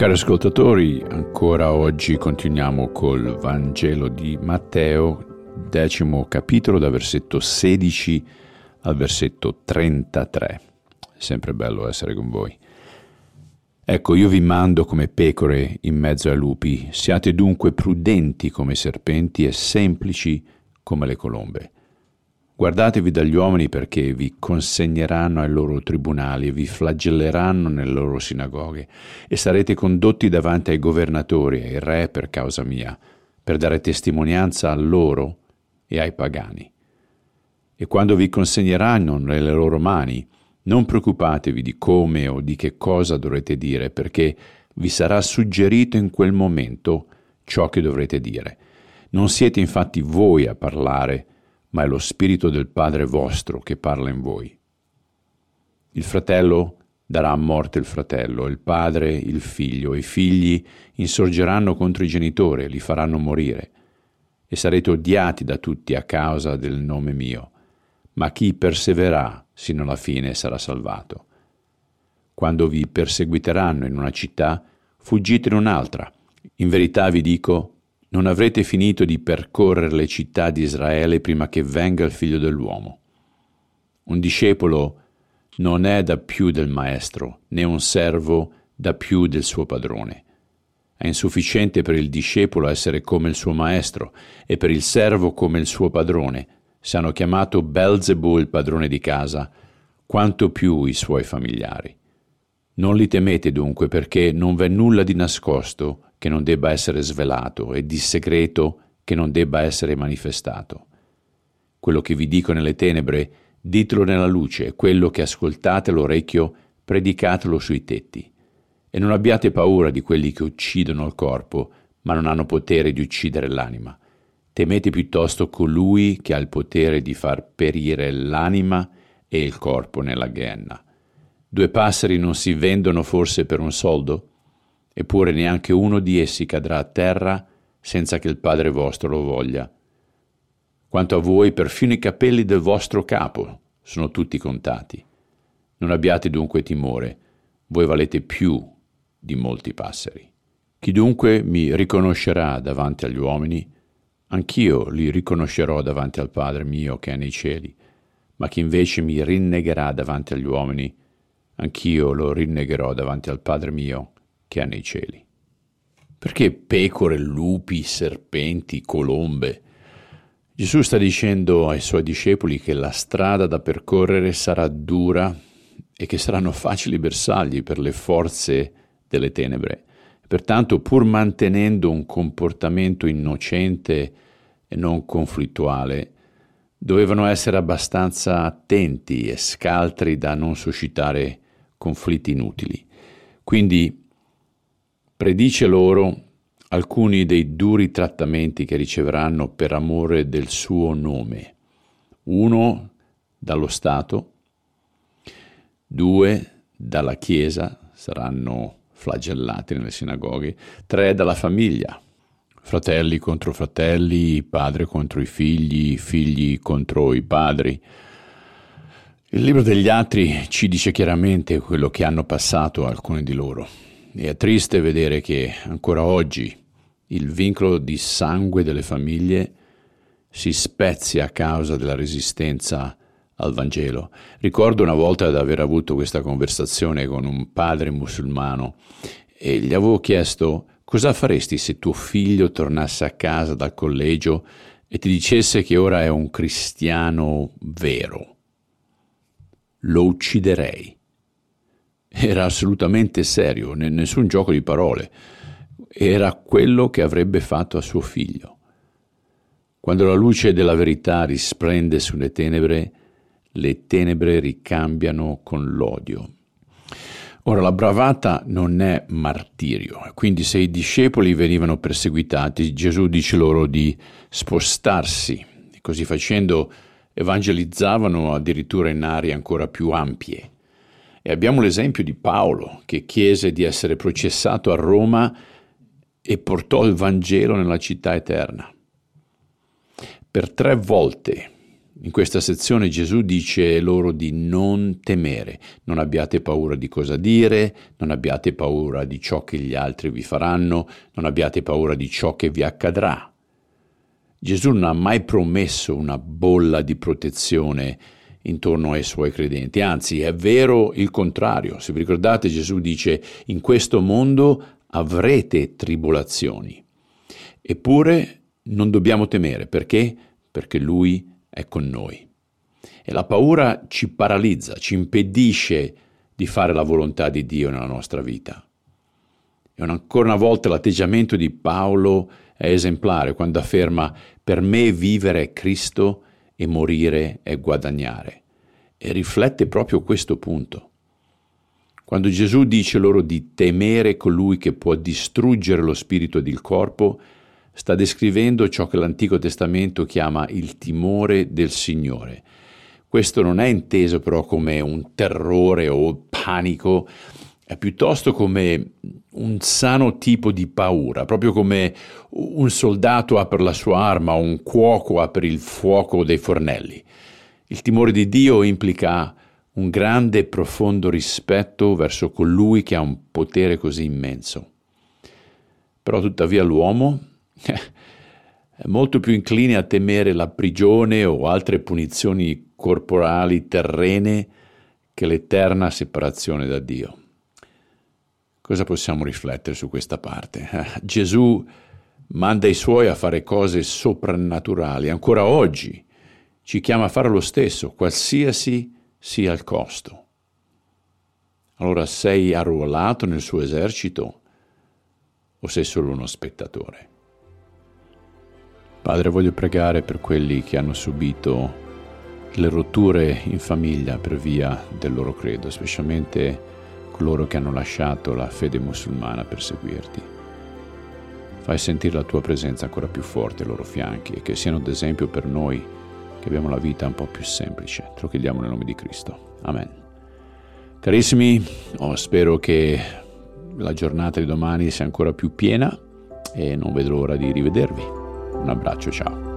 Cari ascoltatori, ancora oggi continuiamo col Vangelo di Matteo, decimo capitolo, da versetto 16 al versetto 33. È sempre bello essere con voi. Ecco, io vi mando come pecore in mezzo ai lupi, siate dunque prudenti come serpenti e semplici come le colombe. Guardatevi dagli uomini perché vi consegneranno ai loro tribunali e vi flagelleranno nelle loro sinagoghe e sarete condotti davanti ai governatori e ai re per causa mia, per dare testimonianza a loro e ai pagani. E quando vi consegneranno nelle loro mani, non preoccupatevi di come o di che cosa dovrete dire, perché vi sarà suggerito in quel momento ciò che dovrete dire. Non siete infatti voi a parlare, ma è lo Spirito del Padre vostro che parla in voi. Il fratello darà a morte il fratello, il padre il figlio, i figli insorgeranno contro i genitori, li faranno morire, e sarete odiati da tutti a causa del nome mio, ma chi perseverà sino alla fine sarà salvato. Quando vi perseguiteranno in una città, fuggite in un'altra. In verità vi dico, non avrete finito di percorrere le città di Israele prima che venga il figlio dell'uomo. Un discepolo non è da più del maestro, né un servo da più del suo padrone. È insufficiente per il discepolo essere come il suo maestro e per il servo come il suo padrone. Se hanno chiamato Belzebu il padrone di casa, quanto più i suoi familiari. Non li temete dunque perché non v'è nulla di nascosto che non debba essere svelato e di segreto che non debba essere manifestato. Quello che vi dico nelle tenebre, ditelo nella luce, quello che ascoltate all'orecchio, predicatelo sui tetti. E non abbiate paura di quelli che uccidono il corpo, ma non hanno potere di uccidere l'anima. Temete piuttosto colui che ha il potere di far perire l'anima e il corpo nella ghenna. Due passeri non si vendono forse per un soldo? Eppure neanche uno di essi cadrà a terra senza che il Padre vostro lo voglia. Quanto a voi, perfino i capelli del vostro capo sono tutti contati. Non abbiate dunque timore, voi valete più di molti passeri. Chi dunque mi riconoscerà davanti agli uomini, anch'io li riconoscerò davanti al Padre mio che è nei cieli, ma chi invece mi rinnegherà davanti agli uomini, anch'io lo rinnegherò davanti al Padre mio che ha nei cieli. Perché pecore, lupi, serpenti, colombe? Gesù sta dicendo ai suoi discepoli che la strada da percorrere sarà dura e che saranno facili bersagli per le forze delle tenebre. Pertanto, pur mantenendo un comportamento innocente e non conflittuale, dovevano essere abbastanza attenti e scaltri da non suscitare conflitti inutili. Quindi predice loro alcuni dei duri trattamenti che riceveranno per amore del suo nome. Uno dallo Stato, due dalla Chiesa, saranno flagellati nelle sinagoghe, tre dalla famiglia, fratelli contro fratelli, padre contro i figli, figli contro i padri. Il libro degli altri ci dice chiaramente quello che hanno passato alcuni di loro e è triste vedere che ancora oggi il vincolo di sangue delle famiglie si spezia a causa della resistenza al Vangelo. Ricordo una volta di aver avuto questa conversazione con un padre musulmano e gli avevo chiesto cosa faresti se tuo figlio tornasse a casa dal collegio e ti dicesse che ora è un cristiano vero. Lo ucciderei. Era assolutamente serio, nessun gioco di parole. Era quello che avrebbe fatto a suo figlio. Quando la luce della verità risplende sulle tenebre, le tenebre ricambiano con l'odio. Ora, la bravata non è martirio, quindi se i discepoli venivano perseguitati, Gesù dice loro di spostarsi, così facendo evangelizzavano addirittura in aree ancora più ampie. E abbiamo l'esempio di Paolo che chiese di essere processato a Roma e portò il Vangelo nella città eterna. Per tre volte In questa sezione Gesù dice loro di non temere, non abbiate paura di cosa dire, non abbiate paura di ciò che gli altri vi faranno, non abbiate paura di ciò che vi accadrà. Gesù non ha mai promesso una bolla di protezione intorno ai suoi credenti, anzi è vero il contrario. Se vi ricordate Gesù dice in questo mondo avrete tribolazioni, eppure non dobbiamo temere perché? Perché Lui è con noi. E la paura ci paralizza, ci impedisce di fare la volontà di Dio nella nostra vita. E ancora una volta l'atteggiamento di Paolo è esemplare quando afferma per me vivere è Cristo e morire è guadagnare. E riflette proprio questo punto. Quando Gesù dice loro di temere colui che può distruggere lo spirito ed il corpo, sta descrivendo ciò che l'Antico Testamento chiama il timore del Signore. Questo non è inteso però come un terrore o panico, piuttosto come un sano tipo di paura, proprio come un soldato apre la sua arma o un cuoco apre il fuoco dei fornelli. Il timore di Dio implica un grande e profondo rispetto verso colui che ha un potere così immenso. Però tuttavia l'uomo è molto più incline a temere la prigione o altre punizioni corporali terrene che l'eterna separazione da Dio. Cosa possiamo riflettere su questa parte? Gesù manda i suoi a fare cose soprannaturali, ancora oggi ci chiama a fare lo stesso, qualsiasi sia il costo. Allora sei arruolato nel suo esercito o sei solo uno spettatore? Padre, voglio pregare per quelli che hanno subito le rotture in famiglia per via del loro credo, specialmente coloro che hanno lasciato la fede musulmana per seguirti. Fai sentire la tua presenza ancora più forte ai loro fianchi e che siano d'esempio per noi che abbiamo la vita un po' più semplice. Te lo chiediamo nel nome di Cristo. Amen. Carissimi, oh, spero che la giornata di domani sia ancora più piena e non vedo l'ora di rivedervi. Un abbraccio, ciao.